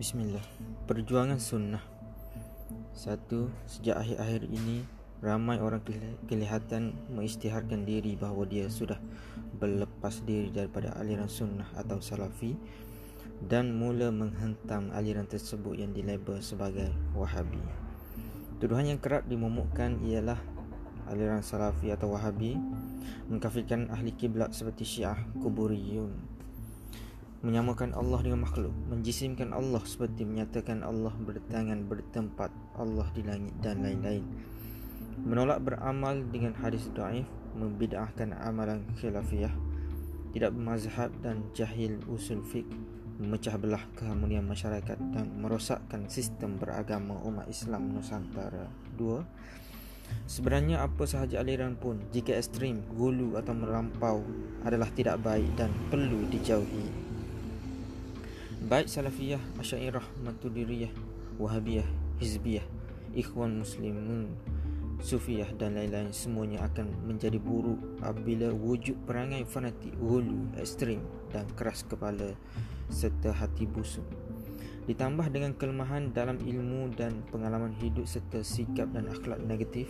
Bismillah. Perjuangan sunnah. Satu Sejak akhir-akhir ini Ramai orang kelihatan mengisytiharkan diri bahawa dia sudah berlepas diri daripada aliran sunnah atau salafi dan mula menghentam aliran tersebut yang dilabel sebagai wahabi. Tuduhan yang kerap dimumukkan ialah aliran salafi atau wahabi mengkafirkan ahli kiblat seperti syiah kuburiyun menyamakan Allah dengan makhluk menjisimkan Allah seperti menyatakan Allah bertangan bertempat Allah di langit dan lain-lain menolak beramal dengan hadis daif membid'ahkan amalan khilafiyah tidak bermazhab dan jahil usul fiqh memecah belah keharmonian masyarakat dan merosakkan sistem beragama umat Islam Nusantara. Dua, sebenarnya apa sahaja aliran pun jika ekstrim, gulu atau melampau adalah tidak baik dan perlu dijauhi baik salafiyah, asyairah, matudiriyah, wahabiyah, hizbiyah, ikhwan muslimun, sufiyah dan lain-lain semuanya akan menjadi buruk apabila wujud perangai fanatik hulu, ekstrim dan keras kepala serta hati busuk. Ditambah dengan kelemahan dalam ilmu dan pengalaman hidup serta sikap dan akhlak negatif,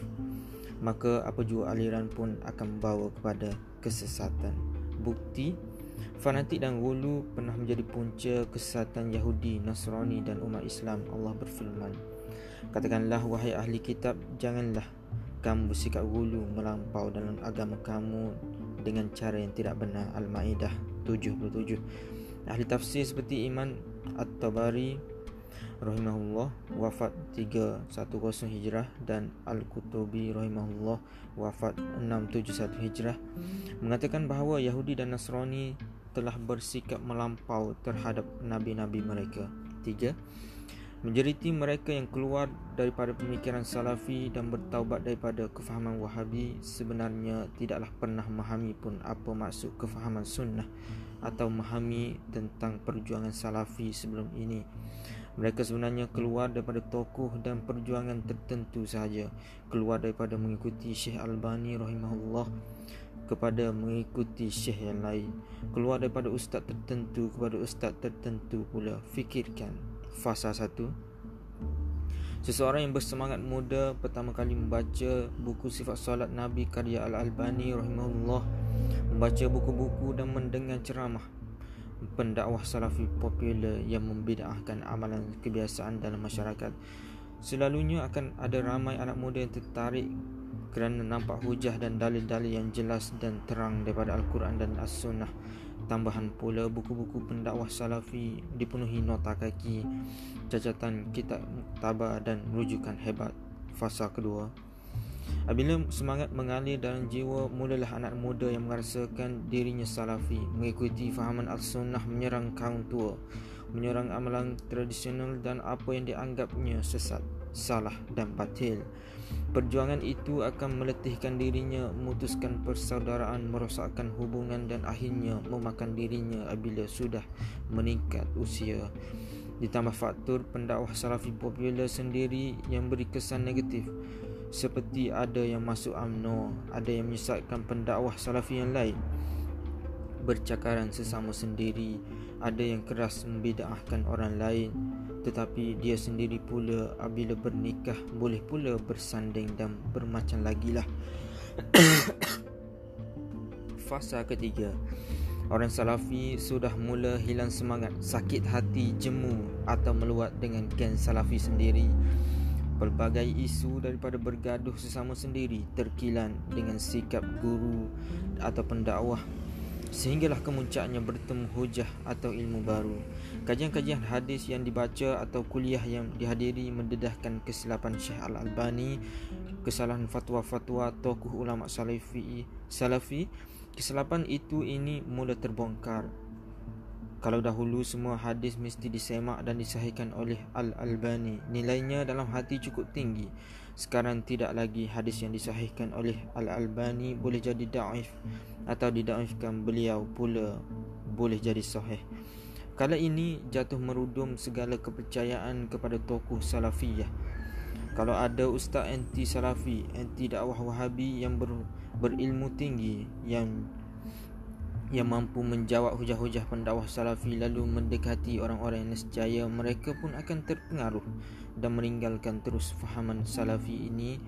maka apa jua aliran pun akan membawa kepada kesesatan. Bukti Fanatik dan gulu pernah menjadi punca kesesatan Yahudi, Nasrani dan umat Islam. Allah berfirman, Katakanlah wahai ahli kitab, janganlah kamu bersikap gulu melampau dalam agama kamu dengan cara yang tidak benar. Al-Ma'idah 77 Ahli tafsir seperti Iman At-Tabari rahimahullah wafat 310 Hijrah dan Al-Qutubi rahimahullah wafat 671 Hijrah mengatakan bahawa Yahudi dan Nasrani telah bersikap melampau terhadap nabi-nabi mereka. Tiga, menjeriti mereka yang keluar daripada pemikiran salafi dan bertaubat daripada kefahaman wahabi sebenarnya tidaklah pernah memahami pun apa maksud kefahaman sunnah atau memahami tentang perjuangan salafi sebelum ini. Mereka sebenarnya keluar daripada tokoh dan perjuangan tertentu sahaja. Keluar daripada mengikuti Syekh Albani rahimahullah kepada mengikuti syekh yang lain. Keluar daripada ustaz tertentu kepada ustaz tertentu pula. Fikirkan. Fasa satu. Seseorang yang bersemangat muda pertama kali membaca buku sifat solat Nabi karya Al-Albani rahimahullah membaca buku-buku dan mendengar ceramah pendakwah salafi popular yang membida'ahkan amalan kebiasaan dalam masyarakat selalunya akan ada ramai anak muda yang tertarik kerana nampak hujah dan dalil-dalil yang jelas dan terang daripada Al-Quran dan As-Sunnah. Tambahan pula buku-buku pendakwah salafi dipenuhi nota kaki, cacatan kitab muktabar dan rujukan hebat. Fasa kedua. Apabila semangat mengalir dalam jiwa, mulalah anak muda yang merasakan dirinya salafi, mengikuti fahaman Al-Sunnah menyerang kaum tua, menyerang amalan tradisional dan apa yang dianggapnya sesat, salah dan batil. Perjuangan itu akan meletihkan dirinya, memutuskan persaudaraan, merosakkan hubungan dan akhirnya memakan dirinya apabila sudah meningkat usia. Ditambah faktor pendakwah salafi popular sendiri yang beri kesan negatif seperti ada yang masuk UMNO, ada yang menyesatkan pendakwah salafi yang lain. Bercakaran sesama sendiri, ada yang keras membida'ahkan orang lain. Tetapi dia sendiri pula apabila bernikah boleh pula bersanding dan bermacam lagi lah fasa ketiga. Orang salafi sudah mula hilang semangat sakit hati jemu atau meluat dengan geng salafi sendiri pelbagai isu daripada bergaduh sesama sendiri terkilan dengan sikap guru atau pendakwah sehinggalah kemuncaknya bertemu hujah atau ilmu baru. Kajian-kajian hadis yang dibaca atau kuliah yang dihadiri mendedahkan kesilapan Syekh Al-Albani, kesalahan fatwa-fatwa tokoh ulama salafi, salafi. Kesilapan itu ini mula terbongkar. Kalau dahulu semua hadis mesti disemak dan disahihkan oleh Al-Albani, nilainya dalam hati cukup tinggi. Sekarang tidak lagi hadis yang disahihkan oleh Al-Albani boleh jadi da'if atau didaifkan beliau pula boleh jadi sahih. Kala ini jatuh merudum segala kepercayaan kepada tokoh salafiyah. Kalau ada ustaz anti salafi, anti dakwah wahabi yang ber, berilmu tinggi yang yang mampu menjawab hujah-hujah pendakwah salafi lalu mendekati orang-orang yang nescaya mereka pun akan terpengaruh dan meninggalkan terus fahaman salafi ini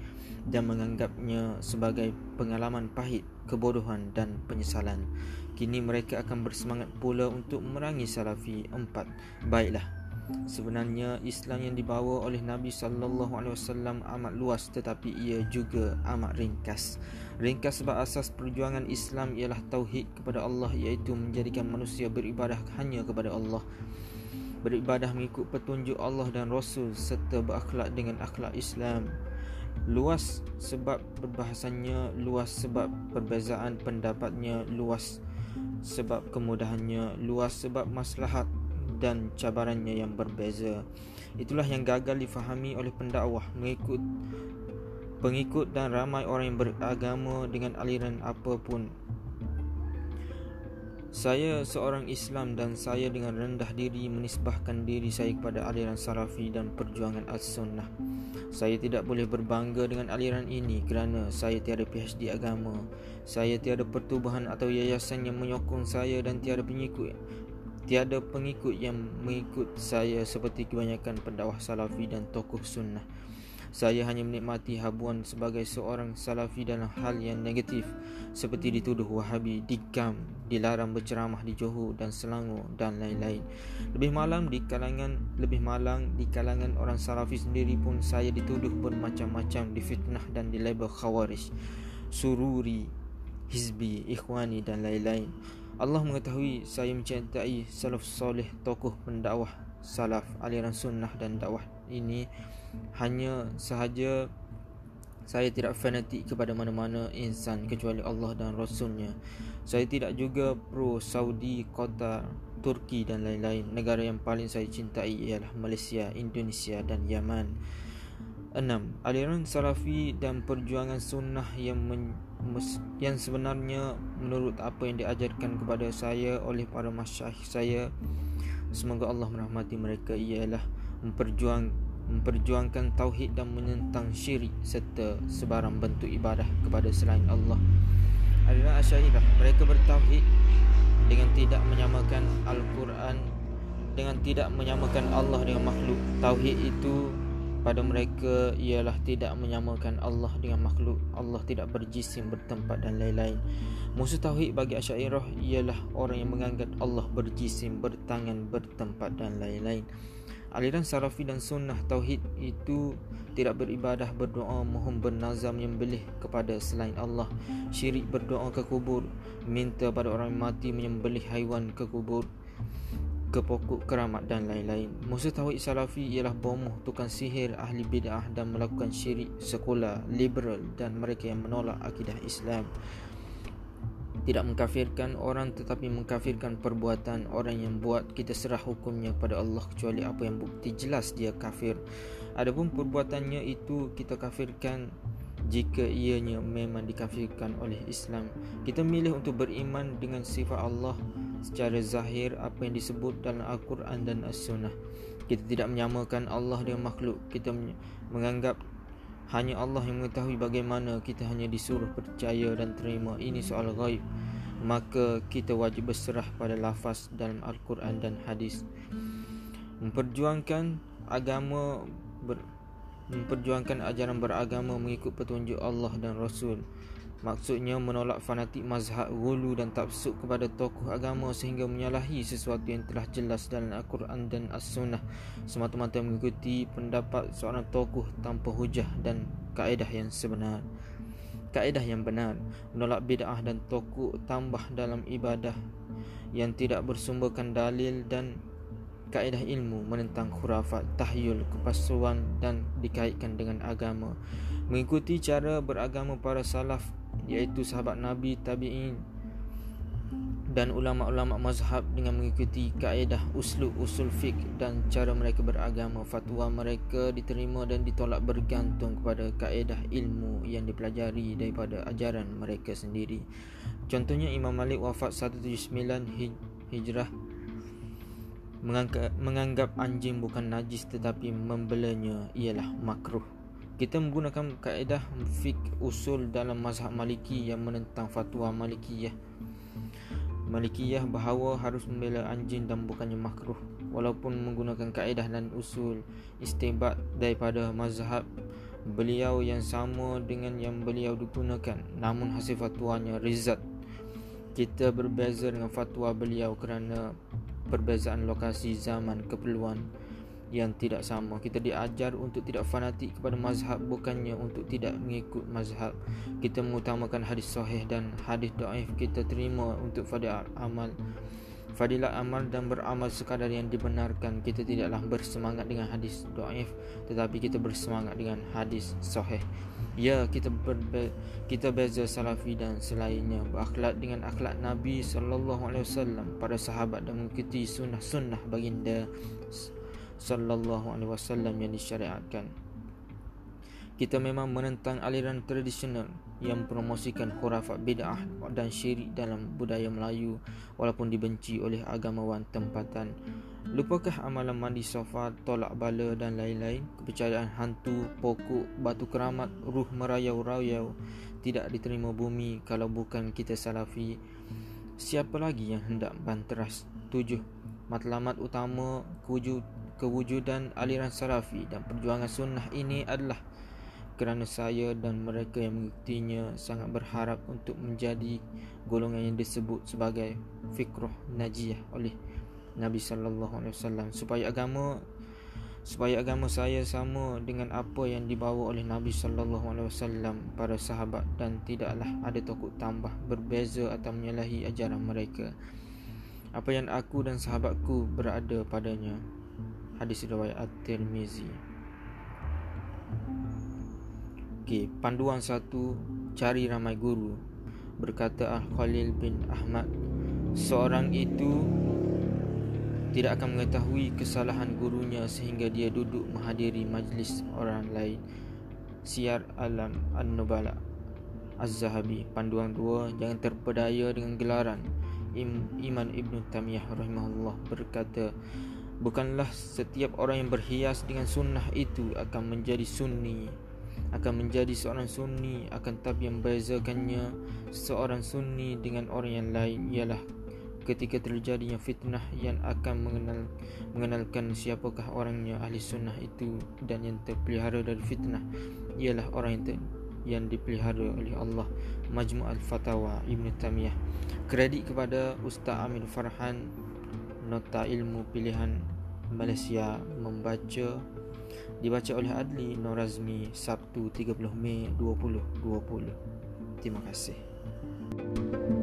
dan menganggapnya sebagai pengalaman pahit, kebodohan dan penyesalan. Kini mereka akan bersemangat pula untuk merangi salafi empat. Baiklah, Sebenarnya Islam yang dibawa oleh Nabi sallallahu alaihi wasallam amat luas tetapi ia juga amat ringkas. Ringkas sebab asas perjuangan Islam ialah tauhid kepada Allah iaitu menjadikan manusia beribadah hanya kepada Allah. Beribadah mengikut petunjuk Allah dan Rasul serta berakhlak dengan akhlak Islam. Luas sebab berbahasanya, luas sebab perbezaan pendapatnya, luas sebab kemudahannya, luas sebab maslahat dan cabarannya yang berbeza. Itulah yang gagal difahami oleh pendakwah mengikut pengikut dan ramai orang yang beragama dengan aliran apapun. Saya seorang Islam dan saya dengan rendah diri menisbahkan diri saya kepada aliran Salafi dan perjuangan As-Sunnah. Saya tidak boleh berbangga dengan aliran ini kerana saya tiada PhD agama. Saya tiada pertubuhan atau yayasan yang menyokong saya dan tiada pengikut Tiada pengikut yang mengikut saya seperti kebanyakan pendakwah salafi dan tokoh sunnah. Saya hanya menikmati habuan sebagai seorang salafi dalam hal yang negatif seperti dituduh wahabi, dikam, dilarang berceramah di Johor dan Selangor dan lain-lain. Lebih malam di kalangan lebih malang di kalangan orang salafi sendiri pun saya dituduh bermacam-macam difitnah dan dilabel khawarij, sururi, hizbi, ikhwani dan lain-lain. Allah mengetahui saya mencintai salaf soleh tokoh pendakwah salaf aliran sunnah dan dakwah ini hanya sahaja saya tidak fanatik kepada mana-mana insan kecuali Allah dan Rasulnya. Saya tidak juga pro Saudi, Qatar, Turki dan lain-lain. Negara yang paling saya cintai ialah Malaysia, Indonesia dan Yaman. 6. Aliran Salafi dan perjuangan sunnah yang men, yang sebenarnya menurut apa yang diajarkan kepada saya oleh para masyayikh saya semoga Allah merahmati mereka ialah memperjuang memperjuangkan tauhid dan menentang syirik serta sebarang bentuk ibadah kepada selain Allah. Aliran Asy'ariyah mereka bertauhid dengan tidak menyamakan Al-Quran dengan tidak menyamakan Allah dengan makhluk. Tauhid itu pada mereka ialah tidak menyamakan Allah dengan makhluk. Allah tidak berjisim bertempat dan lain-lain. Musuh tauhid bagi asyairah ialah orang yang menganggap Allah berjisim bertangan bertempat dan lain-lain. Aliran sarafi dan sunnah tauhid itu tidak beribadah berdoa mohon bernazam yang belih kepada selain Allah. Syirik berdoa ke kubur minta pada orang mati menyembelih haiwan ke kubur ke pokok keramat dan lain-lain. Musuh tauhid salafi ialah bomoh tukang sihir ahli bid'ah dan melakukan syirik sekolah liberal dan mereka yang menolak akidah Islam. Tidak mengkafirkan orang tetapi mengkafirkan perbuatan orang yang buat kita serah hukumnya kepada Allah kecuali apa yang bukti jelas dia kafir. Adapun perbuatannya itu kita kafirkan jika ianya memang dikafirkan oleh Islam. Kita milih untuk beriman dengan sifat Allah secara zahir apa yang disebut dalam Al-Quran dan As-Sunnah. Kita tidak menyamakan Allah dengan makhluk. Kita menganggap hanya Allah yang mengetahui bagaimana kita hanya disuruh percaya dan terima. Ini soal gaib. Maka kita wajib berserah pada lafaz dalam Al-Quran dan hadis. Memperjuangkan agama ber, memperjuangkan ajaran beragama mengikut petunjuk Allah dan Rasul. Maksudnya menolak fanatik mazhab gulu dan tafsuk kepada tokoh agama sehingga menyalahi sesuatu yang telah jelas dalam Al-Quran dan As-Sunnah semata-mata mengikuti pendapat seorang tokoh tanpa hujah dan kaedah yang sebenar. Kaedah yang benar menolak bid'ah dan tokoh tambah dalam ibadah yang tidak bersumberkan dalil dan kaedah ilmu menentang khurafat, tahyul, kepasuan dan dikaitkan dengan agama. Mengikuti cara beragama para salaf iaitu sahabat Nabi tabi'in dan ulama-ulama mazhab dengan mengikuti kaedah uslub usul fiqh dan cara mereka beragama. Fatwa mereka diterima dan ditolak bergantung kepada kaedah ilmu yang dipelajari daripada ajaran mereka sendiri. Contohnya Imam Malik wafat 179 Hijrah menganggap anjing bukan najis tetapi membelanya ialah makruh kita menggunakan kaedah fik usul dalam mazhab maliki yang menentang fatwa malikiyah. Malikiyah bahawa harus membela anjing dan bukannya makruh. Walaupun menggunakan kaedah dan usul istibat daripada mazhab beliau yang sama dengan yang beliau digunakan. Namun hasil fatwanya rizat. Kita berbeza dengan fatwa beliau kerana perbezaan lokasi zaman keperluan yang tidak sama. Kita diajar untuk tidak fanatik kepada mazhab bukannya untuk tidak mengikut mazhab. Kita mengutamakan hadis sahih dan hadis dhaif kita terima untuk fadilah amal fadilah amal dan beramal sekadar yang dibenarkan. Kita tidaklah bersemangat dengan hadis dhaif tetapi kita bersemangat dengan hadis sahih. Ya kita berbe- kita beza salafi dan selainnya. Berakhlak dengan akhlak Nabi sallallahu alaihi wasallam. Para sahabat dan mengikuti sunnah-sunnah baginda sallallahu alaihi wasallam yang disyariatkan. Kita memang menentang aliran tradisional yang promosikan khurafat bid'ah dan syirik dalam budaya Melayu walaupun dibenci oleh agamawan tempatan. Lupakah amalan mandi sofa, tolak bala dan lain-lain? Kepercayaan hantu, pokok, batu keramat, ruh merayau-rayau tidak diterima bumi kalau bukan kita salafi. Siapa lagi yang hendak banteras? Tujuh. Matlamat utama kewujud kewujudan aliran salafi dan perjuangan sunnah ini adalah kerana saya dan mereka yang mengikutinya sangat berharap untuk menjadi golongan yang disebut sebagai fikrah najiyah oleh Nabi sallallahu alaihi wasallam. Supaya agama supaya agama saya sama dengan apa yang dibawa oleh Nabi sallallahu alaihi wasallam para sahabat dan tidaklah ada takut tambah berbeza atau menyalahi ajaran mereka. Apa yang aku dan sahabatku berada padanya hadis riwayat At-Tirmizi. Okey, panduan satu cari ramai guru. Berkata Al-Khalil bin Ahmad, seorang itu tidak akan mengetahui kesalahan gurunya sehingga dia duduk menghadiri majlis orang lain. Siar Alam An-Nubala Az-Zahabi Panduan dua Jangan terpedaya dengan gelaran Iman Ibn Tamiyah rahimahullah berkata Bukanlah setiap orang yang berhias dengan sunnah itu akan menjadi sunni. Akan menjadi seorang sunni akan tapi yang membezakannya seorang sunni dengan orang yang lain ialah ketika terjadinya fitnah yang akan mengenal mengenalkan siapakah orangnya ahli sunnah itu dan yang terpelihara dari fitnah ialah orang yang ter, yang dipelihara oleh Allah. Majmu' al-Fatawa Ibn Tamiyah kredit kepada Ustaz Amir Farhan nota ilmu pilihan Malaysia membaca dibaca oleh Adli Norazmi Sabtu 30 Mei 2020. Terima kasih. thank you